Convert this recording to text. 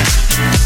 dance.